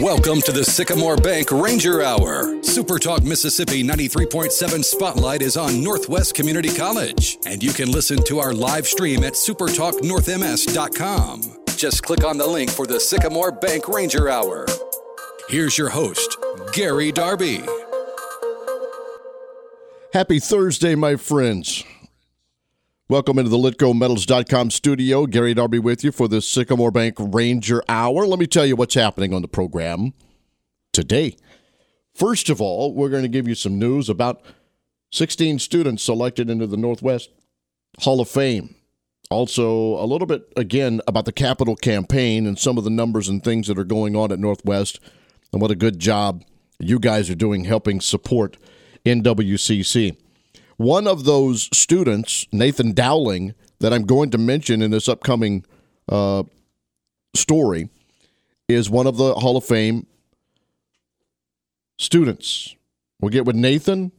Welcome to the Sycamore Bank Ranger Hour. Super Talk Mississippi 93.7 Spotlight is on Northwest Community College, and you can listen to our live stream at supertalknorthms.com. Just click on the link for the Sycamore Bank Ranger Hour. Here's your host, Gary Darby. Happy Thursday, my friends. Welcome into the LitGoldMetals.com studio. Gary Darby with you for the Sycamore Bank Ranger Hour. Let me tell you what's happening on the program today. First of all, we're going to give you some news about 16 students selected into the Northwest Hall of Fame. Also, a little bit again about the capital campaign and some of the numbers and things that are going on at Northwest and what a good job you guys are doing helping support NWCC. One of those students, Nathan Dowling, that I'm going to mention in this upcoming uh, story, is one of the Hall of Fame students. We'll get with Nathan.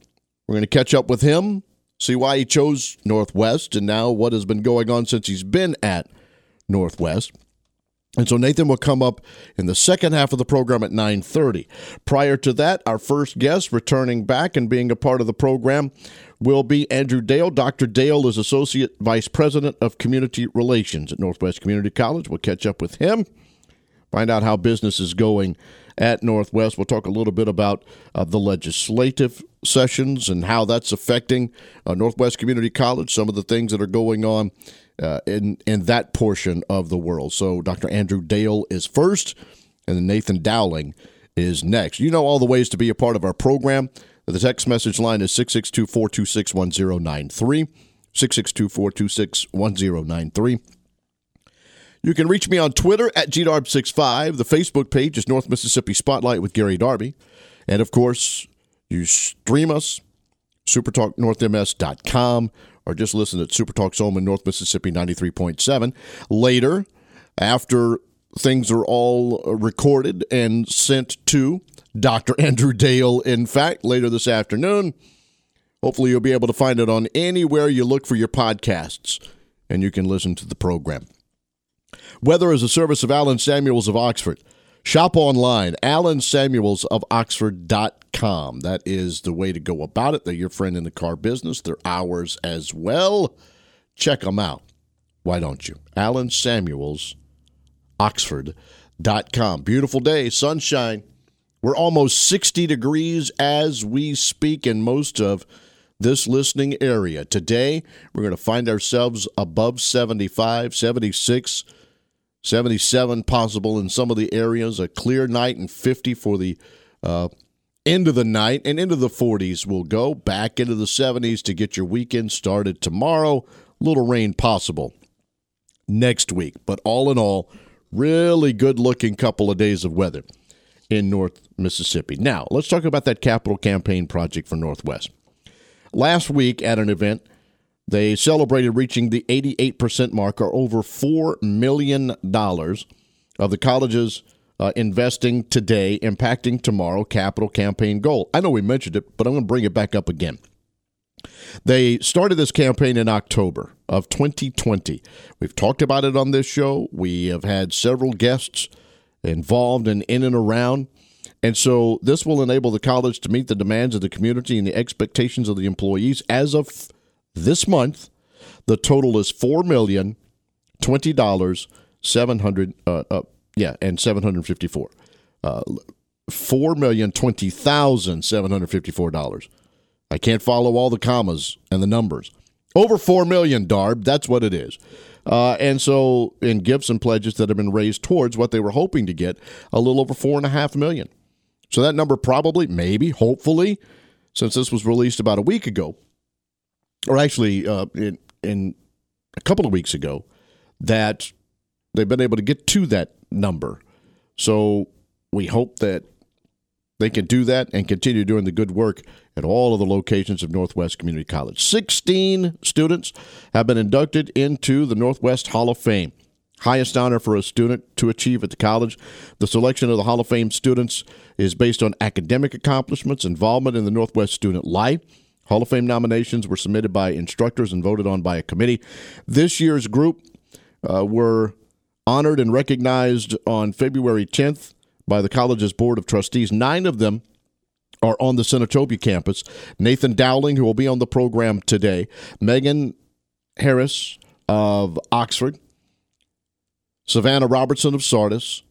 We're going to catch up with him, see why he chose Northwest, and now what has been going on since he's been at Northwest. And so Nathan will come up in the second half of the program at 9:30. Prior to that, our first guest returning back and being a part of the program will be Andrew Dale. Dr. Dale is Associate Vice President of Community Relations at Northwest Community College. We'll catch up with him, find out how business is going at Northwest. We'll talk a little bit about uh, the legislative sessions and how that's affecting uh, Northwest Community College, some of the things that are going on uh, in in that portion of the world. So Dr. Andrew Dale is first, and then Nathan Dowling is next. You know all the ways to be a part of our program. The text message line is 662 426 1093. 662 426 1093. You can reach me on Twitter at GDarb65. The Facebook page is North Mississippi Spotlight with Gary Darby. And of course, you stream us, supertalknorthms.com or just listen at Super Talk Home in North Mississippi 93.7. Later, after things are all recorded and sent to Dr. Andrew Dale, in fact, later this afternoon, hopefully you'll be able to find it on anywhere you look for your podcasts and you can listen to the program. Weather is a service of Alan Samuels of Oxford. Shop online, alansamuelsofoxford.com. That is the way to go about it. They're your friend in the car business. They're ours as well. Check them out. Why don't you? Alan Samuels, Oxford.com. Beautiful day, sunshine. We're almost 60 degrees as we speak in most of this listening area. Today, we're going to find ourselves above 75, 76 77 possible in some of the areas, a clear night, and 50 for the uh, end of the night. And into the 40s will go back into the 70s to get your weekend started tomorrow. Little rain possible next week. But all in all, really good looking couple of days of weather in North Mississippi. Now, let's talk about that capital campaign project for Northwest. Last week at an event, they celebrated reaching the 88% mark, or over $4 million of the college's uh, investing today, impacting tomorrow capital campaign goal. I know we mentioned it, but I'm going to bring it back up again. They started this campaign in October of 2020. We've talked about it on this show. We have had several guests involved and in and around. And so this will enable the college to meet the demands of the community and the expectations of the employees as of this month, the total is four million twenty dollars seven hundred uh, uh, yeah and seven hundred fifty four uh, four million twenty thousand seven hundred fifty four dollars. I can't follow all the commas and the numbers. Over four million, Darb. That's what it is. Uh, and so, in gifts and pledges that have been raised towards what they were hoping to get, a little over four and a half million. So that number probably, maybe, hopefully, since this was released about a week ago, or actually uh, in, in a couple of weeks ago, that they've been able to get to that number. So we hope that they can do that and continue doing the good work at all of the locations of Northwest Community College. 16 students have been inducted into the Northwest Hall of Fame. Highest honor for a student to achieve at the college. The selection of the Hall of Fame students is based on academic accomplishments, involvement in the Northwest student life, Hall of Fame nominations were submitted by instructors and voted on by a committee. This year's group uh, were honored and recognized on February 10th by the college's board of trustees. Nine of them are on the Senatobia campus. Nathan Dowling, who will be on the program today, Megan Harris of Oxford, Savannah Robertson of Sardis,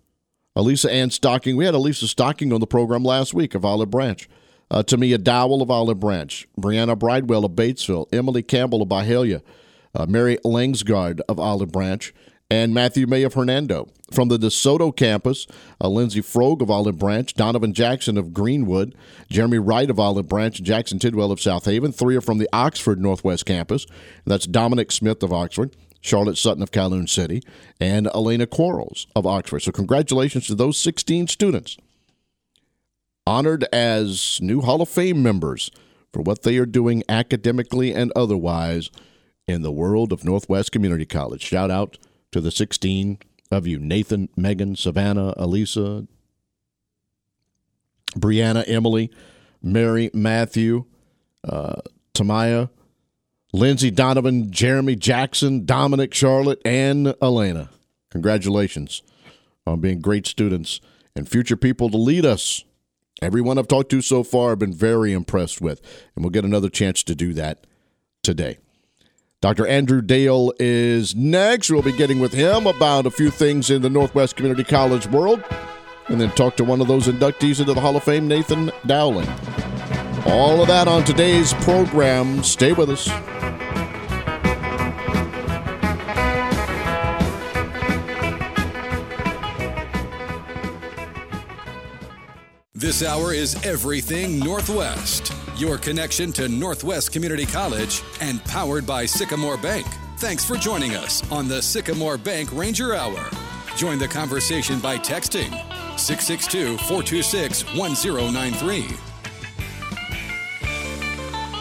Elisa Ann Stocking. We had Elisa Stocking on the program last week of Olive Branch. Uh, Tamia Dowell of Olive Branch, Brianna Bridewell of Batesville, Emily Campbell of Byhalia, uh, Mary Langsgard of Olive Branch, and Matthew May of Hernando. From the DeSoto campus, uh, Lindsay Frog of Olive Branch, Donovan Jackson of Greenwood, Jeremy Wright of Olive Branch, Jackson Tidwell of South Haven. Three are from the Oxford Northwest campus. That's Dominic Smith of Oxford, Charlotte Sutton of Calhoun City, and Elena Quarles of Oxford. So, congratulations to those 16 students honored as new Hall of Fame members for what they are doing academically and otherwise in the world of Northwest Community College. Shout out to the 16 of you Nathan, Megan, Savannah, Elisa, Brianna, Emily, Mary, Matthew, uh, Tamaya, Lindsay, Donovan, Jeremy, Jackson, Dominic, Charlotte, and Elena. Congratulations on being great students and future people to lead us. Everyone I've talked to so far I've been very impressed with, and we'll get another chance to do that today. Dr. Andrew Dale is next. We'll be getting with him about a few things in the Northwest Community College world, and then talk to one of those inductees into the Hall of Fame, Nathan Dowling. All of that on today's program. Stay with us. This hour is Everything Northwest, your connection to Northwest Community College and powered by Sycamore Bank. Thanks for joining us on the Sycamore Bank Ranger Hour. Join the conversation by texting 662 426 1093.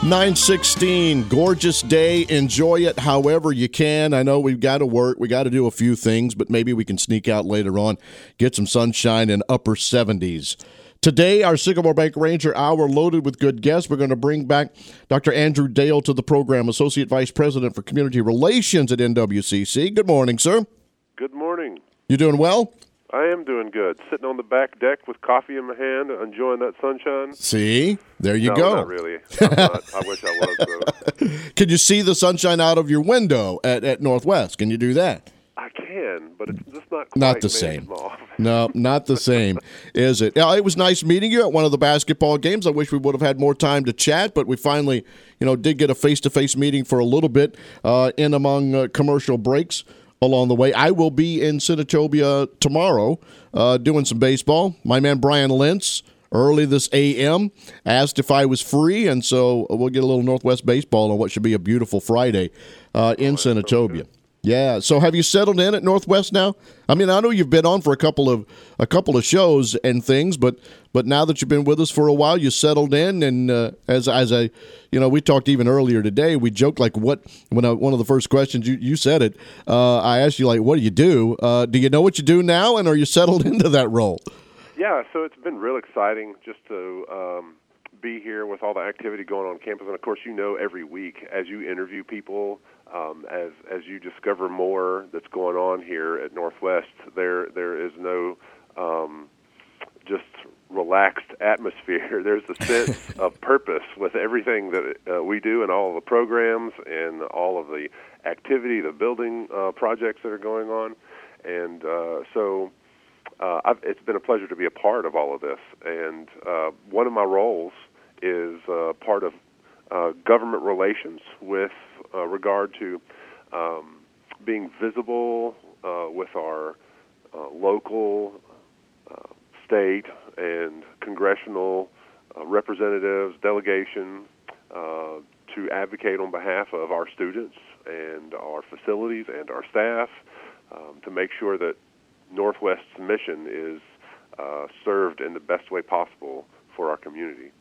916, gorgeous day. Enjoy it however you can. I know we've got to work. We got to do a few things, but maybe we can sneak out later on, get some sunshine in upper 70s. Today, our Sycamore Bank Ranger Hour loaded with good guests. We're going to bring back Dr. Andrew Dale to the program, Associate Vice President for Community Relations at NWCC. Good morning, sir. Good morning. You doing well? I am doing good. Sitting on the back deck with coffee in my hand, enjoying that sunshine. See, there you no, go. Not really. Not. I wish I was though. Can you see the sunshine out of your window at, at Northwest? Can you do that? Can, but it's just not not the same. no, not the same, is it? Yeah, it was nice meeting you at one of the basketball games. I wish we would have had more time to chat, but we finally, you know, did get a face to face meeting for a little bit uh, in among uh, commercial breaks along the way. I will be in Senatobia tomorrow uh, doing some baseball. My man Brian Lentz early this AM asked if I was free, and so we'll get a little Northwest baseball on what should be a beautiful Friday uh, in oh, Senatobia. Yeah. So have you settled in at Northwest now? I mean, I know you've been on for a couple of a couple of shows and things, but but now that you've been with us for a while, you settled in. And uh, as as I, you know, we talked even earlier today. We joked like, what when I, one of the first questions you you said it. Uh, I asked you like, what do you do? Uh, do you know what you do now, and are you settled into that role? Yeah. So it's been real exciting just to. Um, be here with all the activity going on campus, and of course, you know, every week as you interview people, um, as as you discover more that's going on here at Northwest, there there is no um, just relaxed atmosphere. There's a sense of purpose with everything that uh, we do and all of the programs and all of the activity, the building uh, projects that are going on, and uh, so. Uh, I've, it's been a pleasure to be a part of all of this, and uh, one of my roles is uh, part of uh, government relations with uh, regard to um, being visible uh, with our uh, local, uh, state, and congressional representatives, delegation, to advocate on behalf of our students and our facilities and our staff um, to make sure that Northwest's mission is served in the best way possible for our community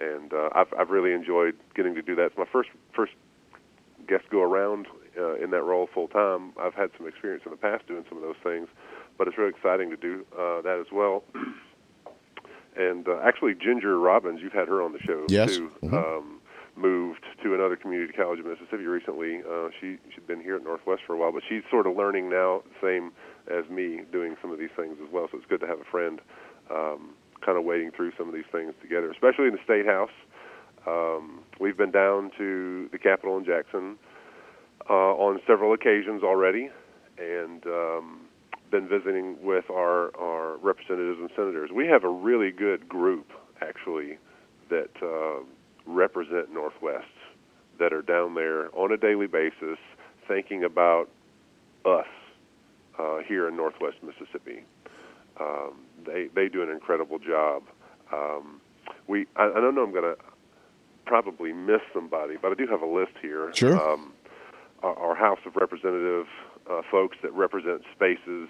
and uh, I've I've really enjoyed getting to do that. It's my first first guest go around uh, in that role full time. I've had some experience in the past doing some of those things, but it's really exciting to do uh, that as well. and uh, actually, Ginger Robbins, you've had her on the show yes. too. Mm-hmm. Um, moved to another community college in Mississippi recently. Uh, she she'd been here at Northwest for a while, but she's sort of learning now, same as me, doing some of these things as well. So it's good to have a friend um, kind of wading through some of these things together, especially in the state house. Um, we've been down to the Capitol in Jackson uh, on several occasions already, and um, been visiting with our, our representatives and senators. We have a really good group, actually, that uh, represent Northwest, that are down there on a daily basis thinking about us uh, here in Northwest Mississippi. Um, they they do an incredible job. Um, we I, I don't know I'm going to probably miss somebody, but I do have a list here. Sure. Um, our, our House of Representative uh, folks that represent spaces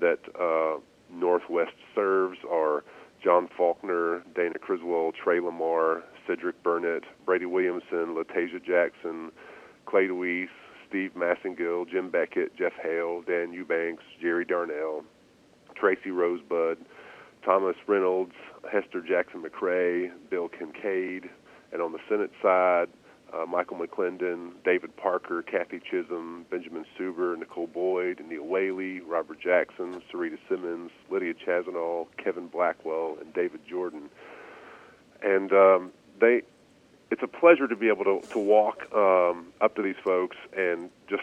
that uh, Northwest serves are John Faulkner, Dana Criswell, Trey Lamar, Cedric Burnett, Brady Williamson, Lataisha Jackson, Clay Deweese, Steve Massengill, Jim Beckett, Jeff Hale, Dan Eubanks, Jerry Darnell, Tracey Rosebud, Thomas Reynolds, Hester Jackson McCray, Bill Kincaid, and on the Senate side, uh, Michael McLendon, David Parker, Kathy Chism, Benjamin Suber, Nicole Boyd, Neil Whaley, Robert Jackson, Sarita Simmons, Lydia Chassaniol, Kevin Blackwell, and David Jordan. And um, they, it's a pleasure to be able to, to walk um, up to these folks and just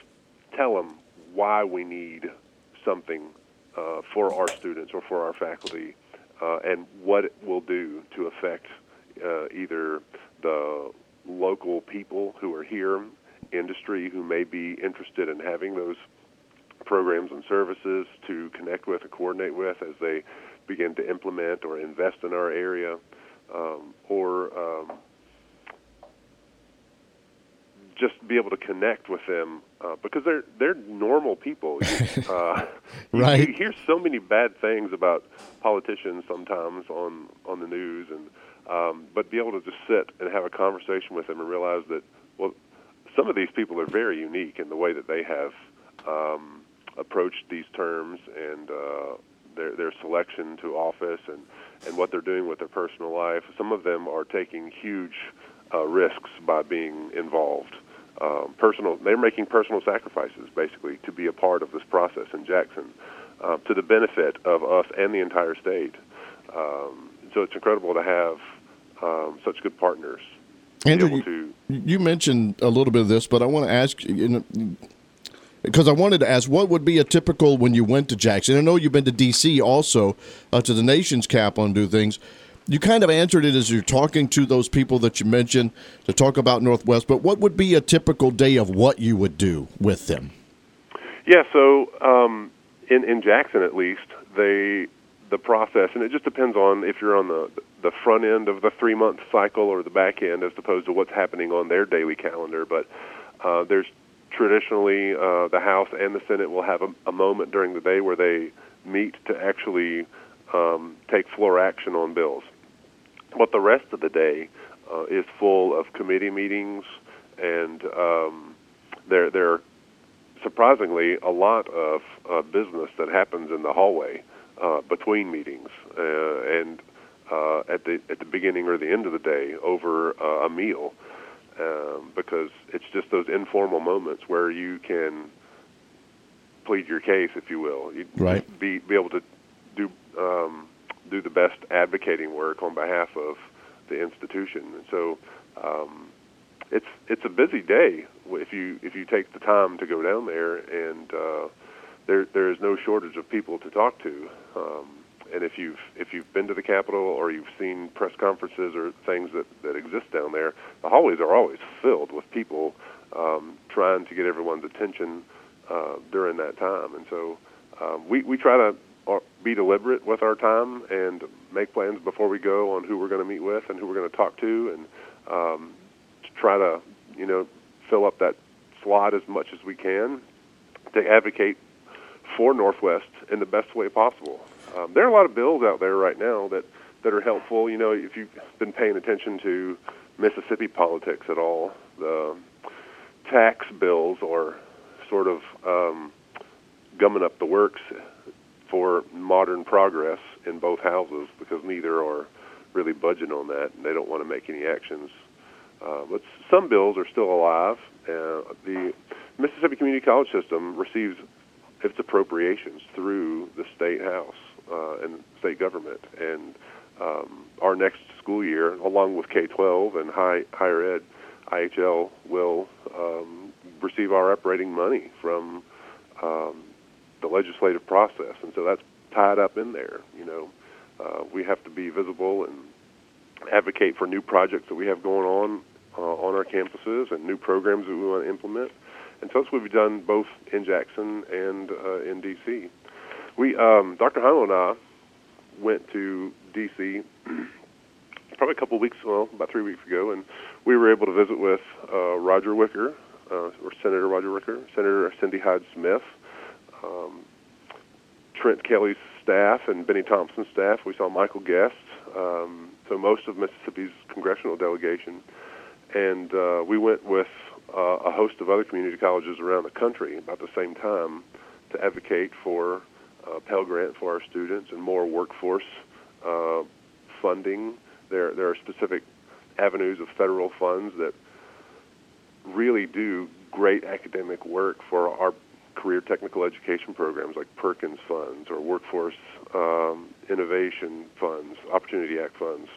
tell them why we need something uh, for our students or for our faculty uh, and what it will do to affect uh, either the local people who are here, industry who may be interested in having those programs and services to connect with and coordinate with as they begin to implement or invest in our area, um, or um, just be able to connect with them uh, because they're they're normal people. uh, right. You, you hear so many bad things about politicians sometimes on on the news, and um, but be able to just sit and have a conversation with them and realize that well, some of these people are very unique in the way that they have um, approached these terms and uh, their their selection to office and and what they're doing with their personal life. Some of them are taking huge uh, risks by being involved um, personal. They're making personal sacrifices basically to be a part of this process in Jackson, uh, to the benefit of us and the entire state. Um, so it's incredible to have um, such good partners. Andrew, you, you, mentioned a little bit of this, but I want to ask you. because I wanted to ask, what would be a typical when you went to Jackson? I know you've been to D.C. also uh, to the nation's cap on do things you kind of answered it as you're talking to those people that you mentioned to talk about Northwest, but what would be a typical day of what you would do with them? Yeah, so um, in in Jackson at least, they the process, and it just depends on if you're on the the front end of the three month cycle or the back end, as opposed to what's happening on their daily calendar. But uh, there's traditionally uh, the House and the Senate will have a, a moment during the day where they meet to actually um, take floor action on bills. But the rest of the day uh, is full of committee meetings, and um, there there are surprisingly a lot of uh, business that happens in the hallway uh, between meetings uh, and uh, at the at the beginning or the end of the day over uh, a meal, um, because it's just those informal moments where you can plead your case, if you will. You right. Be be able to do. Um, do the best advocating work on behalf of the institution. And so um, it's it's a busy day if you if you take the time to go down there, and uh, there there is no shortage of people to talk to. Um, and if you've if you've been to the Capitol or you've seen press conferences or things that that exist down there, the hallways are always filled with people um, trying to get everyone's attention uh, during that time. And so um, we we try to be deliberate with our time and make plans before we go on who we're going to meet with and who we're going to talk to, and um, to try to you know fill up that slot as much as we can to advocate for Northwest in the best way possible. Um, there are a lot of bills out there right now that that are helpful. You know, if you've been paying attention to Mississippi politics at all, the tax bills are sort of um, gumming up the works for modern progress in both houses because neither are really budging on that and they don't want to make any actions. Uh, but some bills are still alive. Uh, the Mississippi Community College System receives its appropriations through the state house, uh, and state government. And um, our next school year, along with K-12 and high, higher ed, IHL will um, receive our operating money from um, the legislative process, and so that's tied up in there. You know, uh, we have to be visible and advocate for new projects that we have going on uh, on our campuses and new programs that we want to implement. And so that's what we've done both in Jackson and uh, in D.C. We, um, Dr. Heindl and I, went to D.C. probably a couple weeks, well, about three weeks ago, and we were able to visit with uh, Roger Wicker, uh, or Senator Roger Wicker, Senator Cindy Hyde Smith, um, Trent Kelly's staff, and Benny Thompson's staff. We saw Michael Guest, um, so most of Mississippi's congressional delegation, and uh, we went with uh, a host of other community colleges around the country about the same time to advocate for uh, Pell Grant for our students and more workforce uh, funding. There, there are specific avenues of federal funds that really do great academic work for our career technical education programs like Perkins funds or workforce um, innovation funds, Opportunity Act funds,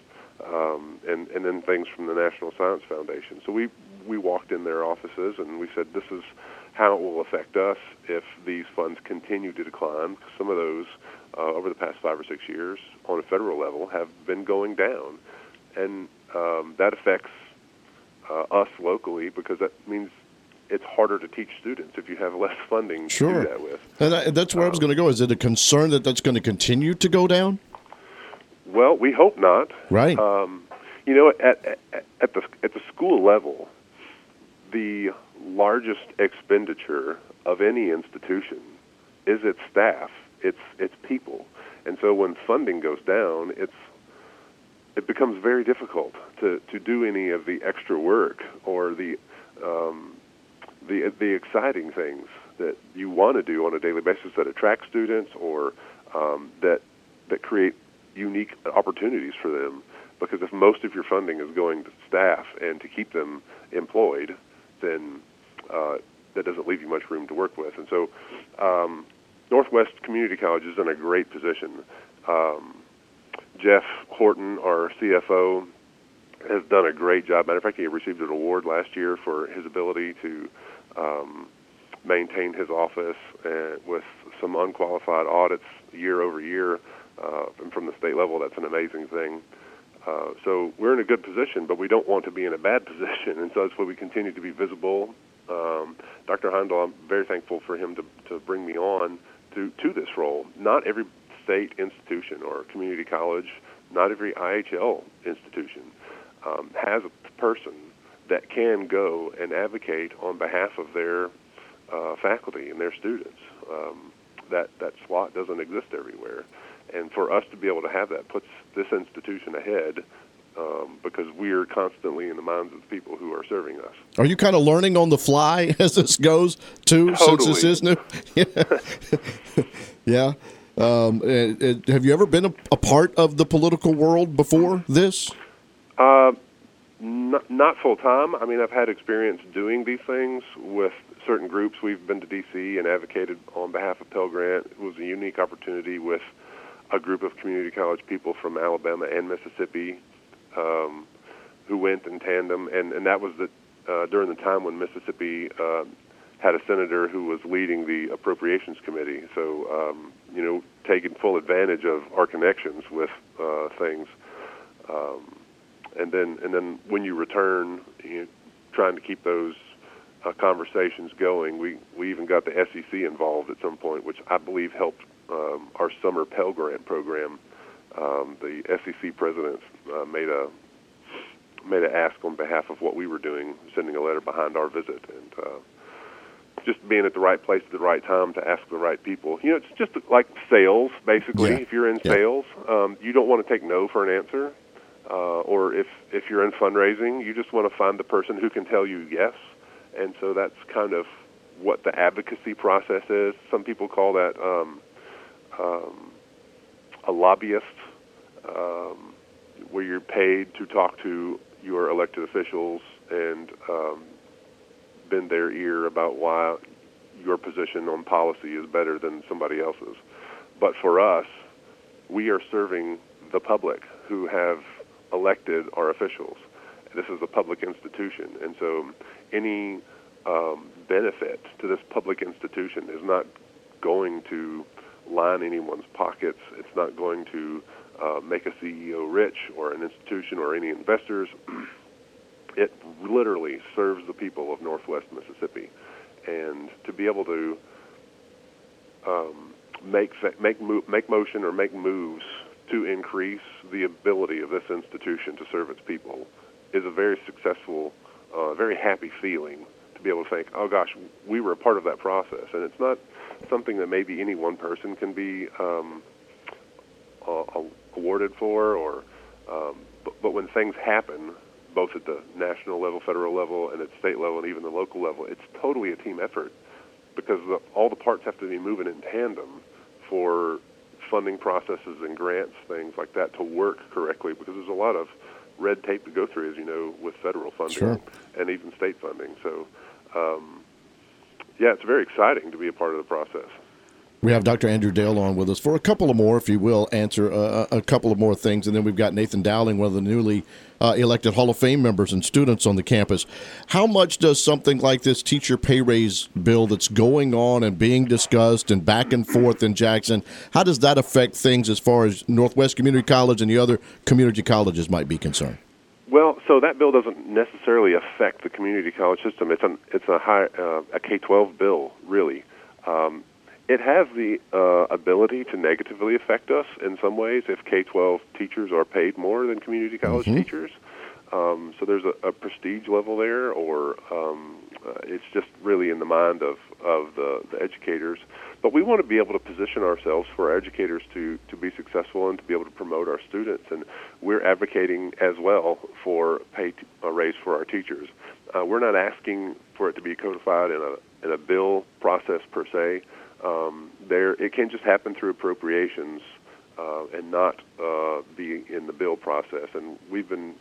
um, and and then things from the National Science Foundation. So we we walked in their offices and we said this is how it will affect us if these funds continue to decline. Some of those uh, over the past five or six years on a federal level have been going down, and um, that affects uh, us locally because that means it's harder to teach students if you have less funding sure. to do that with. And I, that's where um, I was going to go. Is it a concern that that's going to continue to go down? Well, we hope not. Right. Um, you know, at, at, at the at the school level, the largest expenditure of any institution is its staff, its its people, and so when funding goes down, it's it becomes very difficult to, to do any of the extra work or the um, the the exciting things that you want to do on a daily basis that attract students or um, that that create unique opportunities for them. Because if most of your funding is going to staff and to keep them employed, then uh, that doesn't leave you much room to work with. And so, um, Northwest Community College is in a great position. Um, Jeff Horton, our CFO, has done a great job. Matter of fact, he received an award last year for his ability to um, maintain his office and with some unqualified audits year over year. Uh, and from the state level, that's an amazing thing. Uh, so we're in a good position, but we don't want to be in a bad position, and so that's why we continue to be visible. Um, Dr. Heindl, I'm very thankful for him to, to bring me on to, to this role. Not every state institution or community college, not every IHL institution um, has a person that can go and advocate on behalf of their uh, faculty and their students. Um, that that slot doesn't exist everywhere, and for us to be able to have that puts this institution ahead um, because we're constantly in the minds of the people who are serving us. Are you kind of learning on the fly as this goes too, totally. since this is new? yeah. Um, it, it, have you ever been a, a, part of the political world before this? Uh, not, not full time. I mean, I've had experience doing these things with certain groups. We've been to D.C. and advocated on behalf of Pell Grant. It was a unique opportunity with a group of community college people from Alabama and Mississippi um, who went in tandem, and, and that was the, uh, during the time when Mississippi uh, had a senator who was leading the appropriations committee. So, um, you know, taking full advantage of our connections with uh, things. Um, and then, and then when you return, you know, trying to keep those uh, conversations going. We we even got the SEC involved at some point, which I believe helped um, our summer Pell Grant program. Um, the SEC president uh, made a made an ask on behalf of what we were doing, sending a letter behind our visit, and uh, just being at the right place at the right time to ask the right people. You know, it's just like sales, basically. Yeah. If you're in Yeah. sales, um, you don't want to take no for an answer. Uh, or if if you're in fundraising, you just want to find the person who can tell you yes. And so that's kind of what the advocacy process is. Some people call that um, um, a lobbyist, um, where you're paid to talk to your elected officials and um, bend their ear about why your position on policy is better than somebody else's. But for us, we are serving the public who have elected our officials. This is a public institution, and so any um, benefit to this public institution is not going to line anyone's pockets. It's not going to uh, make a CEO rich or an institution or any investors. it literally serves the people of Northwest Mississippi, and to be able to um, make make make motion or make moves to increase the ability of this institution to serve its people is a very successful, uh, very happy feeling to be able to think, oh gosh, we were a part of that process, and it's not something that maybe any one person can be um, uh, awarded for, or um, but, but when things happen, both at the national level, federal level, and at state level, and even the local level, it's totally a team effort because the, all the parts have to be moving in tandem for funding processes and grants, things like that, to work correctly. Because there's a lot of red tape to go through, as you know, with federal funding sure. and even state funding. So, um, yeah, it's very exciting to be a part of the process. We have Dr. Andrew Dale on with us for a couple of more, if you will, answer uh, a couple of more things. And then we've got Nathan Dowling, one of the newly uh, elected Hall of Fame members and students on the campus. How much does something like this teacher pay raise bill that's going on and being discussed and back and forth in Jackson, how does that affect things as far as Northwest Community College and the other community colleges might be concerned? Well, so that bill doesn't necessarily affect the community college system. It's an it's a high uh, a K twelve bill, really. Um, it has the uh, ability to negatively affect us in some ways if K 12 teachers are paid more than community college mm-hmm. teachers. Um, so there's a, a prestige level there, or um, uh, it's just really in the mind of, of the, the educators. But we want to be able to position ourselves for our educators to, to be successful and to be able to promote our students. And we're advocating as well for pay t- a raise for our teachers. Uh, we're not asking for it to be codified in a in a bill process per se um, there it can just happen through appropriations uh, and not uh, be in the bill process. And we've been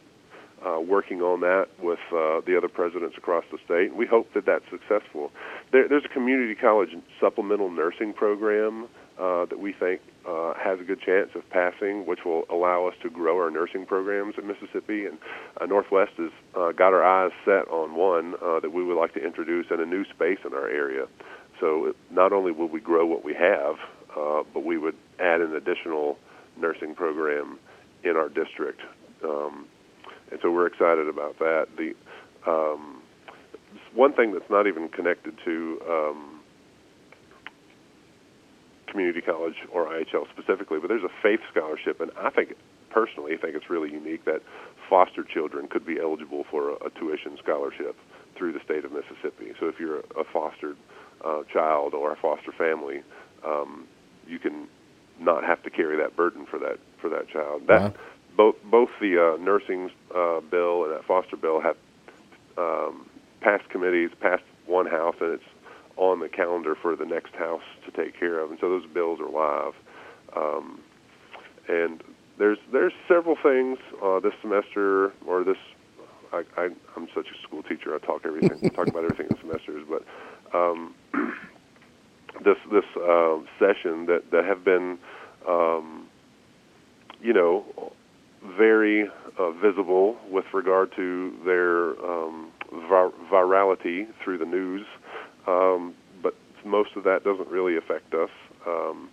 uh, working on that with uh, the other presidents across the state. We hope that that's successful. There, there's a community college supplemental nursing program uh, that we think uh, has a good chance of passing, which will allow us to grow our nursing programs in Mississippi. And uh, Northwest has uh, got our eyes set on one uh, that we would like to introduce in a new space in our area. So not only will we grow what we have, uh, but we would add an additional nursing program in our district. Um, and so we're excited about that. The um, one thing that's not even connected to um, community college or IHL specifically, but there's a faith scholarship, and I think personally I think it's really unique that foster children could be eligible for a, a tuition scholarship through the state of Mississippi. So if you're a fostered uh, child or a foster family, um, you can not have to carry that burden for that for that child. That uh-huh. both both the uh, nursing uh, bill and that foster bill have um, passed committees, passed one house, and it's on the calendar for the next house to take care of. And so those bills are live. Um, and there's there's several things uh, this semester or this. I, I, I'm such a school teacher. I talk everything talk about everything in semesters, but um, this this uh, session that that have been, um, you know, very uh, visible with regard to their um, vir- virality through the news, um, but most of that doesn't really affect us. Um,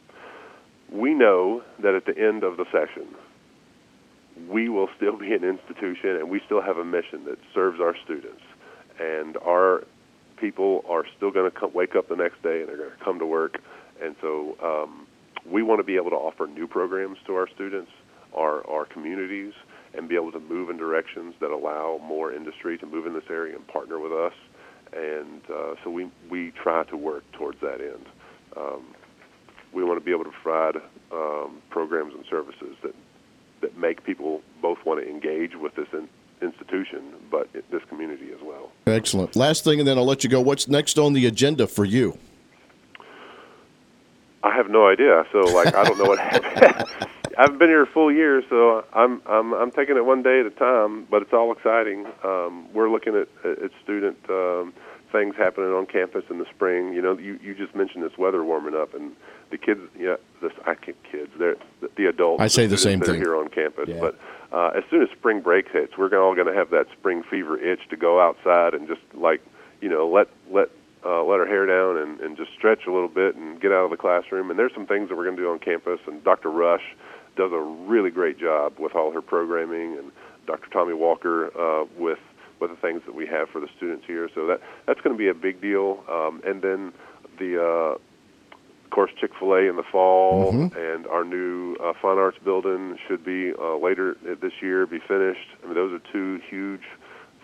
we know that at the end of the session, we will still be an institution and we still have a mission that serves our students. And our people are still going to wake up the next day and they're going to come to work. And so um, we want to be able to offer new programs to our students, our, our communities, and be able to move in directions that allow more industry to move in this area and partner with us. And uh, so we, we try to work towards that end. Um, we want to be able to provide um, programs and services that, that make people both want to engage with this in, institution, but this community as well. Excellent. Last thing, and then I'll let you go. What's next on the agenda for you? I have no idea. So, like, I don't know what happened. I've been here a full year, so I'm I'm I'm taking it one day at a time. But it's all exciting. Um, we're looking at at student um, things happening on campus in the spring. You know, you you just mentioned this weather warming up, and the kids, yeah, this I can't kids, they're the, the adults. I say the, the same thing here on campus, yeah. but. Uh, as soon as spring break hits, we're all going to have that spring fever itch to go outside and just like you know let let uh, let our hair down and, and just stretch a little bit and get out of the classroom. And there's some things that we're going to do on campus. And Dr. Rush does a really great job with all her programming, and Dr. Tommy Walker uh, with with the things that we have for the students here. So that that's going to be a big deal. Um, and then the uh, of course Chick Fil A in the fall, Mhm. and our new uh, fine arts building should be uh, later this year be finished. I mean, those are two huge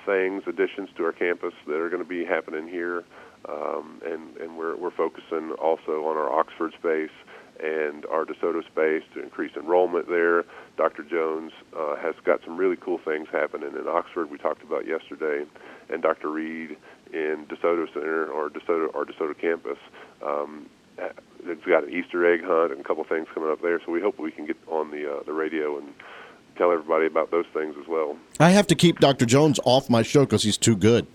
things, additions to our campus that are going to be happening here. Um, and and we're we're focusing also on our Oxford space and our DeSoto space to increase enrollment there. Dr. Jones uh, has got some really cool things happening in Oxford. We talked about yesterday, and Dr. Reed in DeSoto Center or DeSoto our DeSoto campus. Um, it's got an Easter egg hunt and a couple things coming up there. So we hope we can get on the uh, the radio and tell everybody about those things as well. I have to keep Dr. Jones off my show because he's too good.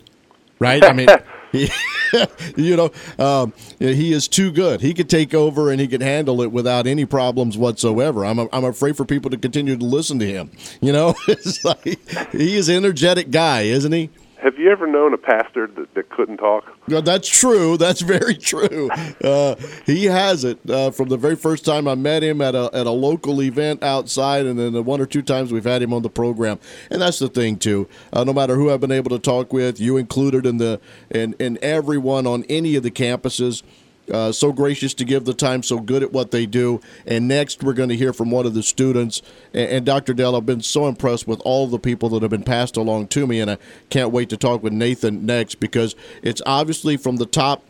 Right? I mean, he, you know, um, he is too good. He could take over and he could handle it without any problems whatsoever. I'm, I'm afraid for people to continue to listen to him. You know, like he is an energetic guy, isn't he? Have you ever known a pastor that, that couldn't talk? That's true. That's very true. Uh, he has it uh, from the very first time I met him at a at a local event outside, and then the one or two times we've had him on the program. And that's the thing too. Uh, no matter who I've been able to talk with, you included in the and and everyone on any of the campuses. Uh, so gracious to give the time, so good at what they do. And next, we're going to hear from one of the students. And, and Dr. Dale, I've been so impressed with all the people that have been passed along to me, and I can't wait to talk with Nathan next because it's obviously from the top.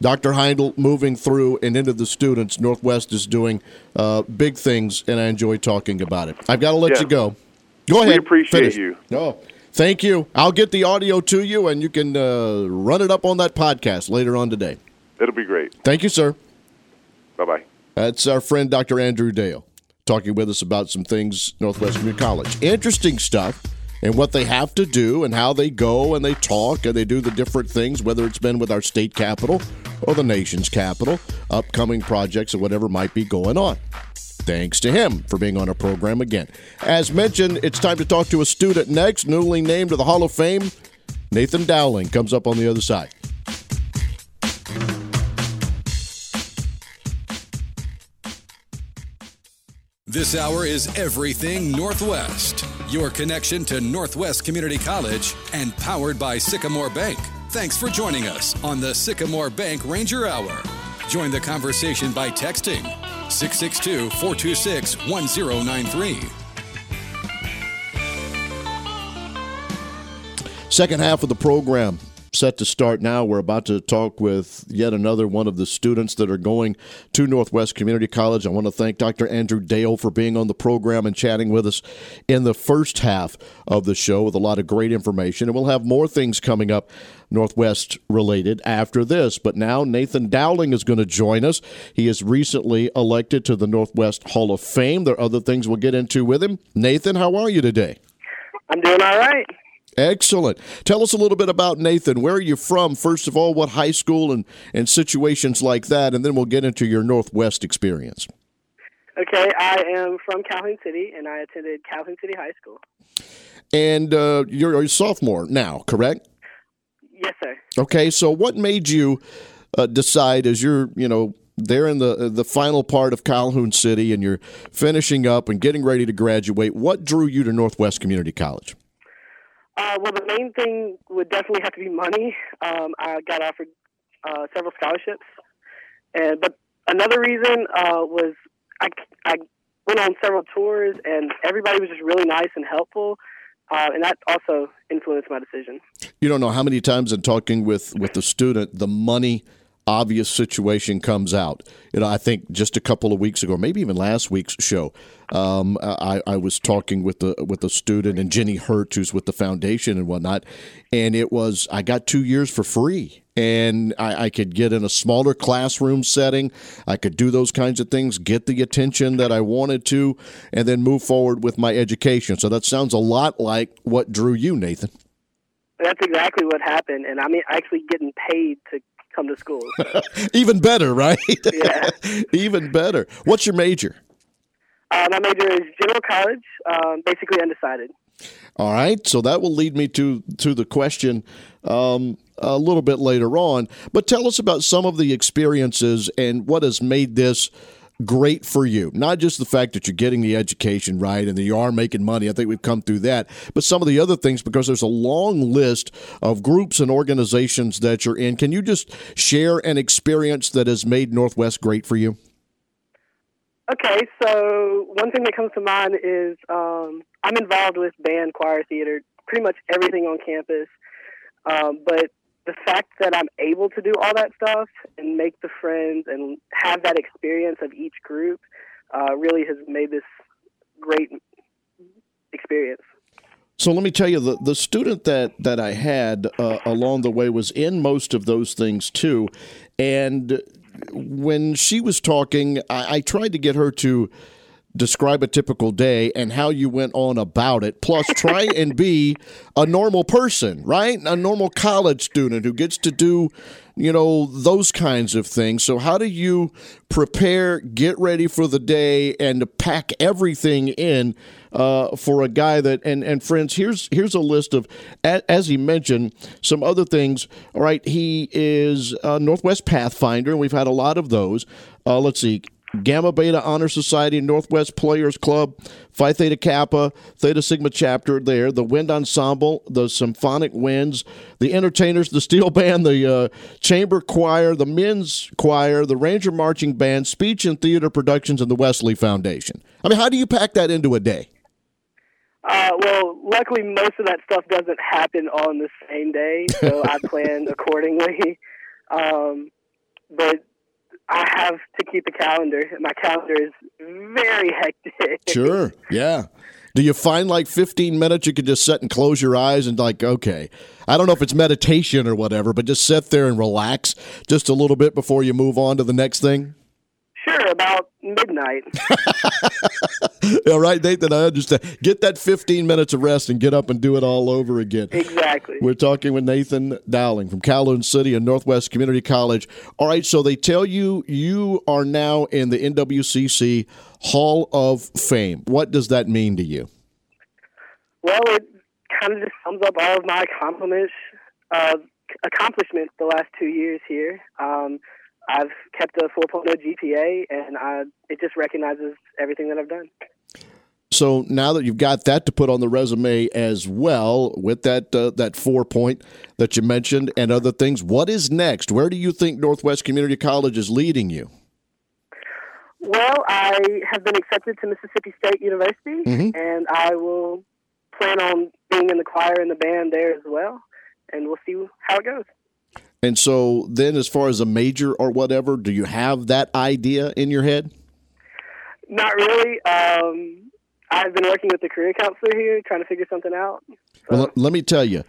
Dr. Heindl moving through and into the students. Northwest is doing uh, big things, and I enjoy talking about it. I've got to let Yeah. you go. Go We ahead. appreciate finish. you. Oh, thank you. I'll get the audio to you, and you can uh, run it up on that podcast later on today. Great. Thank you, sir. Bye bye. That's our friend Dr. Andrew Dale talking with us about some things Northwest Community College. Interesting stuff and what they have to do and how they go and they talk and they do the different things, whether it's been with our state capital or the nation's capital, upcoming projects or whatever might be going on. Thanks to him for being on our program again. As mentioned, it's time to talk to a student next, newly named to the Hall of Fame. Nathan Dowling comes up on the other side. This hour is Everything Northwest, your connection to Northwest Community College and powered by Sycamore Bank. Thanks for joining us on the Sycamore Bank Ranger Hour. Join the conversation by texting 662 426 1093. Second half of the program set to start now. We're about to talk with yet another one of the students that are going to Northwest Community College. I want to thank Dr. Andrew Dale for being on the program and chatting with us in the first half of the show with a lot of great information. And we'll have more things coming up Northwest related after this. But now Nathan Dowling is going to join us. He is recently elected to the Northwest Hall of Fame. There are other things we'll get into with him. Nathan, how are you today? I'm doing all right. Excellent. Tell us a little bit about Nathan. Where are you from? First of all, what high school and, and situations like that, and then we'll get into your Northwest experience. Okay, I am from Calhoun City, and I attended Calhoun City High School. And uh, you're a sophomore now, correct? Yes, sir. Okay, so what made you uh, decide as you're, you know, there in the the final part of Calhoun City and you're finishing up and getting ready to graduate, what drew you to Northwest Community College? Uh, well, the main thing would definitely have to be money. Um, I got offered uh, several scholarships, and but another reason uh, was I, I went on several tours, and everybody was just really nice and helpful, uh, and that also influenced my decision. You don't know how many times in talking with with the student, the money obvious situation comes out. You know, I think just a couple of weeks ago, maybe even last week's show, um, I, I was talking with the with the student and Jenny Hurt, who's with the foundation and whatnot, and it was I got two years for free. And I, I could get in a smaller classroom setting. I could do those kinds of things, get the attention that I wanted to, and then move forward with my education. So that sounds a lot like what drew you, Nathan. That's exactly what happened, and I mean actually getting paid to come to school. So. Even better, right? Yeah. Even better. What's your major? Uh, my major is general college, um, basically undecided. All right, so that will lead me to to the question um, a little bit later on. But tell us about some of the experiences and what has made this great for you. Not just the fact that you're getting the education right and that you are making money. I think we've come through that, but some of the other things because there's a long list of groups and organizations that you're in. Can you just share an experience that has made Northwest great for you? Okay, so one thing that comes to mind is um, I'm involved with band, choir, theater, pretty much everything on campus. Um, but the fact that I'm able to do all that stuff and make the friends and have that experience of each group uh, really has made this great experience. So let me tell you, the, the student that, that I had uh, along the way was in most of those things too. And when she was talking, I, I tried to get her to describe a typical day and how you went on about it. Plus, try and be a normal person, right? A normal college student who gets to do, you know, those kinds of things. So, how do you prepare, get ready for the day, and pack everything in uh, for a guy that? And and friends, here's here's a list of, as he mentioned, some other things. All right, he is a Northwest Pathfinder, and we've had a lot of those. Uh, let's see. Gamma Beta Honor Society, Northwest Players Club, Phi Theta Kappa, Theta Sigma chapter there, the Wind Ensemble, the Symphonic Winds, the Entertainers, the Steel Band, the uh, Chamber Choir, the Men's Choir, the Ranger Marching Band, Speech and Theater Productions, and the Wesley Foundation. I mean, how do you pack that into a day? Uh, well, luckily, most of that stuff doesn't happen on the same day, so I plan accordingly. Um, but I have to keep a calendar. My calendar is very hectic. Sure. Yeah. Do you find like 15 minutes you can just sit and close your eyes and like, okay, I don't know if it's meditation or whatever, but just sit there and relax just a little bit before you move on to the next thing? Sure, about midnight. all right, Nathan, I understand. Get that 15 minutes of rest and get up and do it all over again. Exactly. We're talking with Nathan Dowling from Calhoun City and Northwest Community College. All right, so they tell you you are now in the NWCC Hall of Fame. What does that mean to you? Well, it kind of just sums up all of my accomplishments, uh, accomplishments the last two years here. Um, I've kept a 4.0 GPA, and I, it just recognizes everything that I've done. So now that you've got that to put on the resume as well, with that uh, that four point that you mentioned and other things, what is next? Where do you think Northwest Community College is leading you? Well, I have been accepted to Mississippi State University, mm-hmm. and I will plan on being in the choir and the band there as well, and we'll see how it goes. And so then as far as a major or whatever, do you have that idea in your head? Not really. Um, I've been working with the career counselor here, trying to figure something out. So. Well, let me tell you,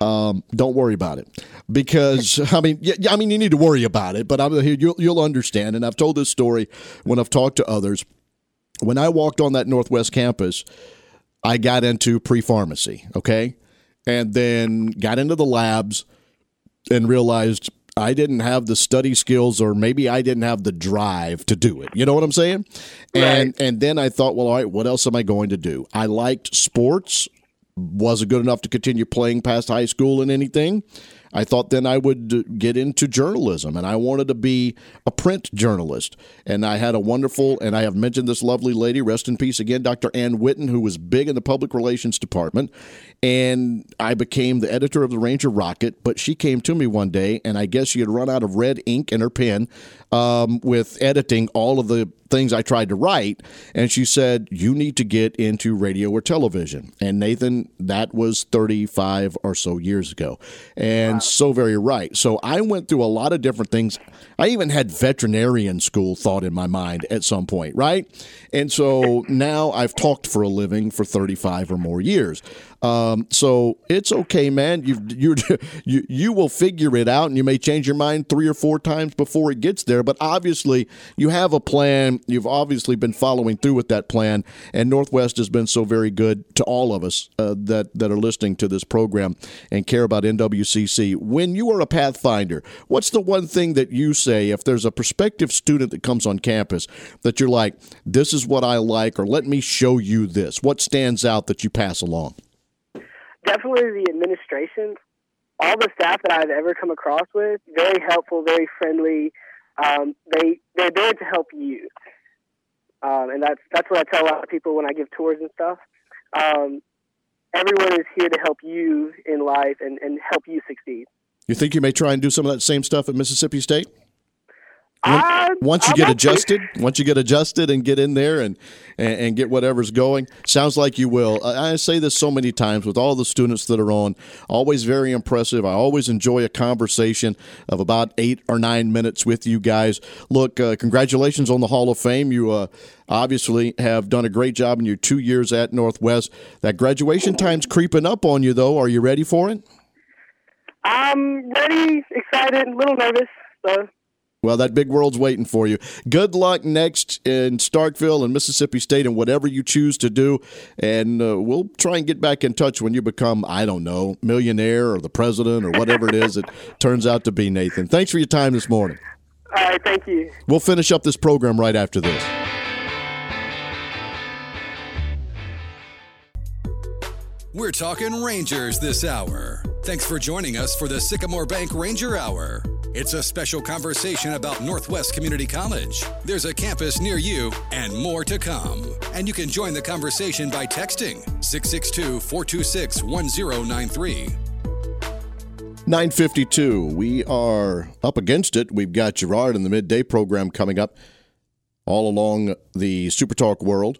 um, don't worry about it because I mean, yeah, I mean, you need to worry about it, but I'm here. You'll, you'll understand. And I've told this story when I've talked to others. When I walked on that Northwest campus, I got into pre pharmacy, okay, and then got into the labs and realized I didn't have the study skills or maybe I didn't have the drive to do it. You know what I'm saying? Right. And and then I thought, well, all right, what else am I going to do? I liked sports, wasn't good enough to continue playing past high school and anything. I thought then I would get into journalism and I wanted to be a print journalist. And I had a wonderful, and I have mentioned this lovely lady, rest in peace again, Dr. Ann Witten, who was big in the public relations department. And I became the editor of the Ranger Rocket. But she came to me one day, and I guess she had run out of red ink in her pen um, with editing all of the things I tried to write. And she said, You need to get into radio or television. And Nathan, that was 35 or so years ago. And wow. so very right. So I went through a lot of different things. I even had veterinarian school thought in my mind at some point, right? And so now I've talked for a living for 35 or more years. Um, so it's okay, man. You you you will figure it out, and you may change your mind three or four times before it gets there. But obviously, you have a plan. You've obviously been following through with that plan, and Northwest has been so very good to all of us uh, that that are listening to this program and care about NWCC. When you are a Pathfinder, what's the one thing that you say if there's a prospective student that comes on campus that you're like, this is what I like, or let me show you this? What stands out that you pass along? Definitely the administration. All the staff that I've ever come across with, very helpful, very friendly. Um, they they're there to help you, um, and that's that's what I tell a lot of people when I give tours and stuff. Um, everyone is here to help you in life and, and help you succeed. You think you may try and do some of that same stuff at Mississippi State? Uh, once you get adjusted, once you get adjusted and get in there and, and, and get whatever's going, sounds like you will. I, I, say this so many times with all the students that are on. Always very impressive. I always enjoy a conversation of about eight or nine minutes with you guys. Look, uh, congratulations on the Hall of Fame. You uh, obviously have done a great job in your two years at Northwest. That graduation time's creeping up on you, though. Are you ready for it? I'm ready, excited, a little nervous. So well, that big world's waiting for you. Good luck next in Starkville and Mississippi State and whatever you choose to do. And uh, we'll try and get back in touch when you become, I don't know, millionaire or the president or whatever it is it turns out to be, Nathan. Thanks for your time this morning. All right, thank you. We'll finish up this program right after this. We're talking Rangers this hour. Thanks for joining us for the Sycamore Bank Ranger Hour. It's a special conversation about Northwest Community College. There's a campus near you and more to come. And you can join the conversation by texting 662 426 1093. 952. We are up against it. We've got Gerard in the midday program coming up all along the Super Talk world.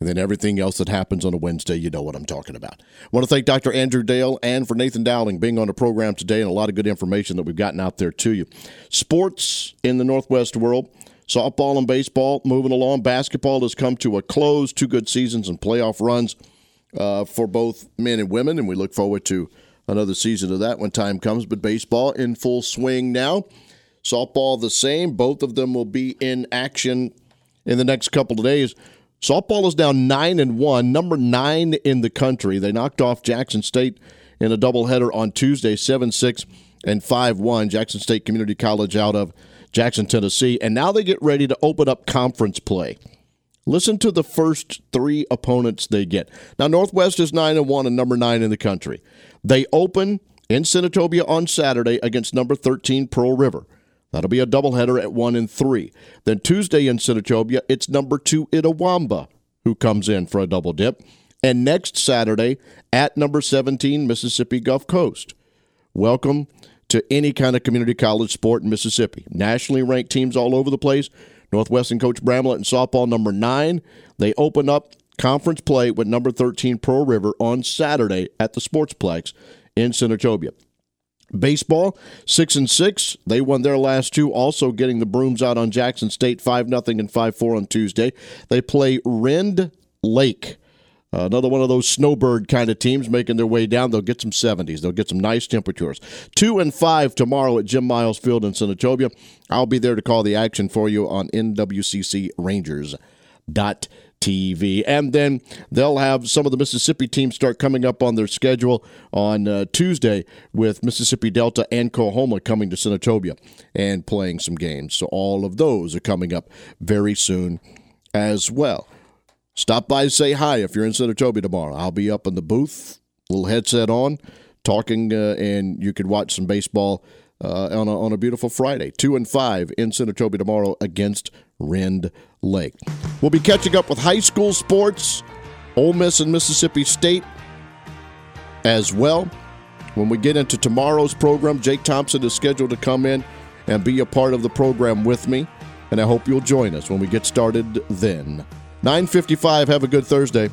And then everything else that happens on a Wednesday, you know what I'm talking about. I want to thank Dr. Andrew Dale and for Nathan Dowling being on the program today and a lot of good information that we've gotten out there to you. Sports in the Northwest world. Softball and baseball moving along. Basketball has come to a close. Two good seasons and playoff runs uh, for both men and women, and we look forward to another season of that when time comes. But baseball in full swing now. Softball the same. Both of them will be in action in the next couple of days. Softball is now nine and one, number nine in the country. They knocked off Jackson State in a doubleheader on Tuesday, seven six and five one. Jackson State Community College out of Jackson, Tennessee, and now they get ready to open up conference play. Listen to the first three opponents they get. Now Northwest is nine and one and number nine in the country. They open in Senatobia on Saturday against number thirteen Pearl River. That'll be a doubleheader at 1 and 3. Then Tuesday in Senatobia, it's number 2 Itawamba who comes in for a double dip. And next Saturday at number 17 Mississippi Gulf Coast. Welcome to any kind of community college sport in Mississippi. Nationally ranked teams all over the place. Northwestern coach Bramlett and softball number 9. They open up conference play with number 13 Pearl River on Saturday at the Sportsplex in Senatobia. Baseball, six and six. They won their last two, also getting the brooms out on Jackson State, five nothing and five four on Tuesday. They play Rend Lake. Uh, another one of those snowbird kind of teams making their way down. They'll get some 70s. They'll get some nice temperatures. Two and five tomorrow at Jim Miles Field in Senatobia. I'll be there to call the action for you on NWCC Rangers. Dot TV. And then they'll have some of the Mississippi teams start coming up on their schedule on uh, Tuesday with Mississippi Delta and Coahoma coming to Senatobia and playing some games. So all of those are coming up very soon as well. Stop by say hi if you're in Senatobia tomorrow. I'll be up in the booth, little headset on, talking, uh, and you could watch some baseball uh, on, a, on a beautiful Friday. Two and five in Senatobia tomorrow against Rend Lake. We'll be catching up with high school sports, Ole Miss and Mississippi State as well. When we get into tomorrow's program, Jake Thompson is scheduled to come in and be a part of the program with me, and I hope you'll join us when we get started then. 9:55 have a good Thursday.